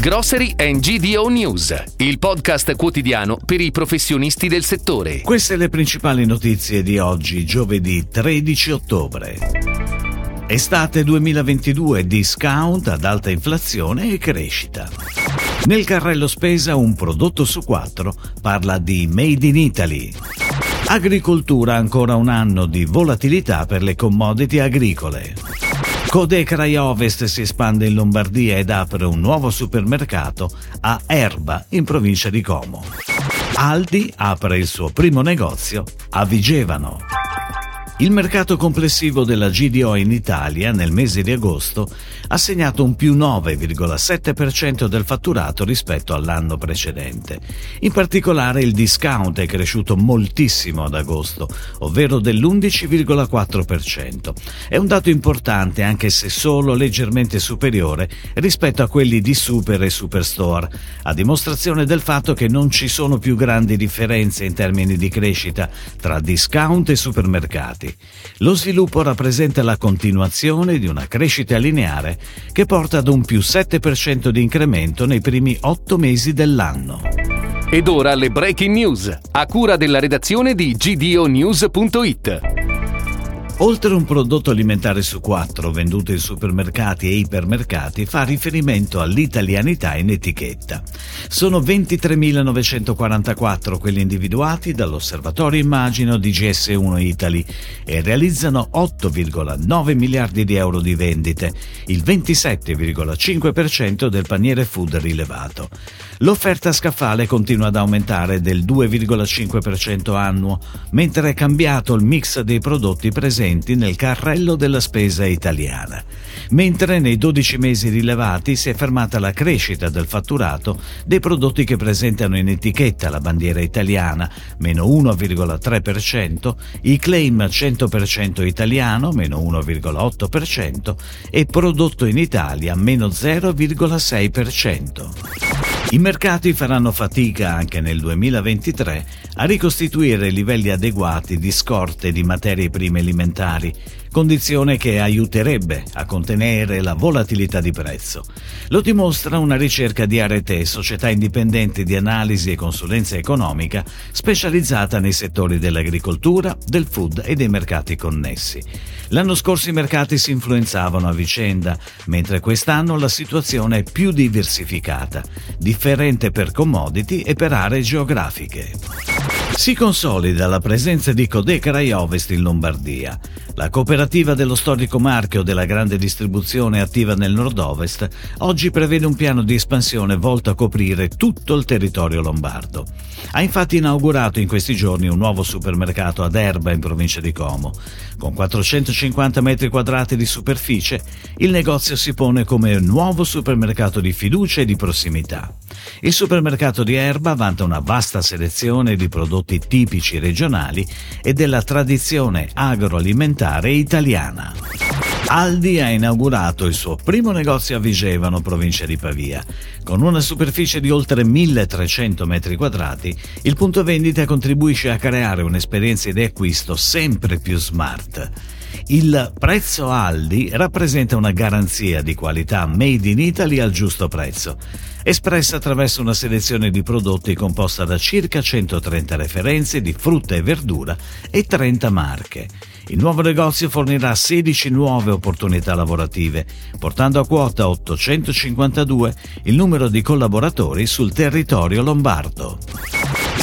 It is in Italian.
Grocery and GDO News, il podcast quotidiano per i professionisti del settore. Queste le principali notizie di oggi, giovedì 13 ottobre. Estate 2022, discount ad alta inflazione e crescita. Nel carrello spesa un prodotto su quattro parla di Made in Italy. Agricoltura ancora un anno di volatilità per le commodity agricole. Codecra Ovest si espande in Lombardia ed apre un nuovo supermercato a Erba, in provincia di Como. Aldi apre il suo primo negozio a Vigevano. Il mercato complessivo della GDO in Italia nel mese di agosto ha segnato un più 9,7% del fatturato rispetto all'anno precedente. In particolare il discount è cresciuto moltissimo ad agosto, ovvero dell'11,4%. È un dato importante anche se solo leggermente superiore rispetto a quelli di Super e Superstore, a dimostrazione del fatto che non ci sono più grandi differenze in termini di crescita tra discount e supermercati. Lo sviluppo rappresenta la continuazione di una crescita lineare che porta ad un più 7% di incremento nei primi 8 mesi dell'anno. Ed ora le breaking news, a cura della redazione di gdonews.it. Oltre un prodotto alimentare su quattro venduto in supermercati e ipermercati fa riferimento all'italianità in etichetta. Sono 23.944 quelli individuati dall'Osservatorio Immagino di GS1 Italy e realizzano 8,9 miliardi di euro di vendite, il 27,5% del paniere food rilevato. L'offerta scaffale continua ad aumentare del 2,5% annuo, mentre è cambiato il mix dei prodotti presenti presenti nel carrello della spesa italiana, mentre nei 12 mesi rilevati si è fermata la crescita del fatturato dei prodotti che presentano in etichetta la bandiera italiana, meno 1,3%, i claim 100% italiano, meno 1,8% e prodotto in Italia, meno 0,6%. I mercati faranno fatica anche nel 2023 a ricostituire livelli adeguati di scorte di materie prime alimentari, condizione che aiuterebbe a contenere la volatilità di prezzo. Lo dimostra una ricerca di Arete, società indipendente di analisi e consulenza economica specializzata nei settori dell'agricoltura, del food e dei mercati connessi. L'anno scorso i mercati si influenzavano a vicenda, mentre quest'anno la situazione è più diversificata, differente per commodity e per aree geografiche. Si consolida la presenza di Codeca Ovest in Lombardia. La cooperativa dello storico marchio della grande distribuzione attiva nel nord-ovest oggi prevede un piano di espansione volto a coprire tutto il territorio lombardo. Ha infatti inaugurato in questi giorni un nuovo supermercato ad Erba in provincia di Como. Con 450 metri quadrati di superficie, il negozio si pone come un nuovo supermercato di fiducia e di prossimità. Il supermercato di Erba vanta una vasta selezione di prodotti tipici regionali e della tradizione agroalimentare italiana. Aldi ha inaugurato il suo primo negozio a Vigevano, provincia di Pavia. Con una superficie di oltre 1300 metri quadrati, il punto vendita contribuisce a creare un'esperienza di acquisto sempre più smart. Il prezzo Aldi rappresenta una garanzia di qualità made in Italy al giusto prezzo, espressa attraverso una selezione di prodotti composta da circa 130 referenze di frutta e verdura e 30 marche. Il nuovo negozio fornirà 16 nuove opportunità lavorative, portando a quota 852 il numero di collaboratori sul territorio lombardo.